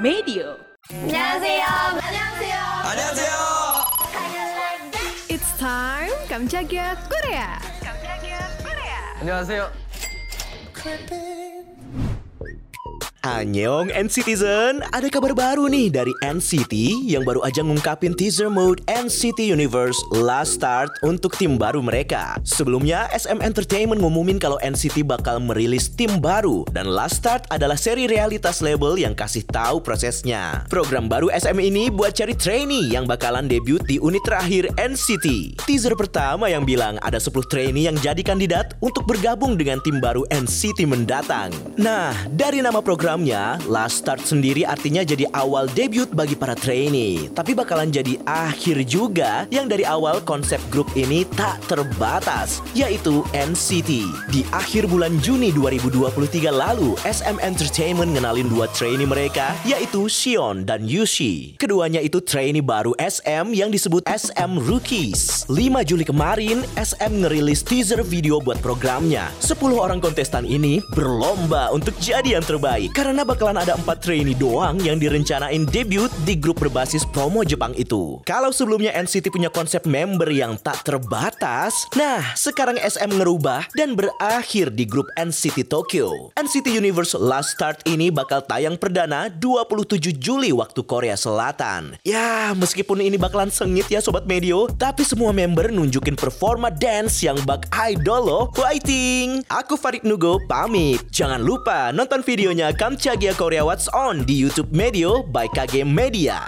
Medio. 안녕하세요. 안녕하세요. 안녕하세요. It's time Kamchagia Korea. 안녕하세요. Annyeong N-Citizen, ada kabar baru nih dari NCT yang baru aja ngungkapin teaser mode NCT Universe Last Start untuk tim baru mereka. Sebelumnya, SM Entertainment ngumumin kalau NCT bakal merilis tim baru dan Last Start adalah seri realitas label yang kasih tahu prosesnya. Program baru SM ini buat cari trainee yang bakalan debut di unit terakhir NCT. Teaser pertama yang bilang ada 10 trainee yang jadi kandidat untuk bergabung dengan tim baru NCT mendatang. Nah, dari nama programnya, Last Start sendiri artinya jadi awal debut bagi para trainee. Tapi bakalan jadi akhir juga yang dari awal konsep grup ini tak terbatas, yaitu NCT. Di akhir bulan Juni 2023 lalu, SM Entertainment ngenalin dua trainee mereka, yaitu Xion dan Yushi. Keduanya itu trainee baru SM yang disebut SM Rookies. 5 Juli kemarin, SM ngerilis teaser video buat programnya. 10 orang kontestan ini berlomba untuk jadi yang terbaik karena bakalan ada 4 trainee doang yang direncanain debut di grup berbasis promo Jepang itu. Kalau sebelumnya NCT punya konsep member yang tak terbatas, nah sekarang SM ngerubah dan berakhir di grup NCT Tokyo. NCT Universe Last Start ini bakal tayang perdana 27 Juli waktu Korea Selatan. Ya, meskipun ini bakalan sengit ya Sobat Medio, tapi semua member nunjukin performa dance yang bak idol loh. Fighting! Aku Farid Nugo pamit. Jangan lupa nonton videonya Kamchagia Korea What's On di YouTube Medio by KG Media.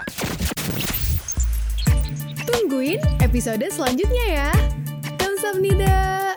Tungguin episode selanjutnya ya. Kamsahamnida.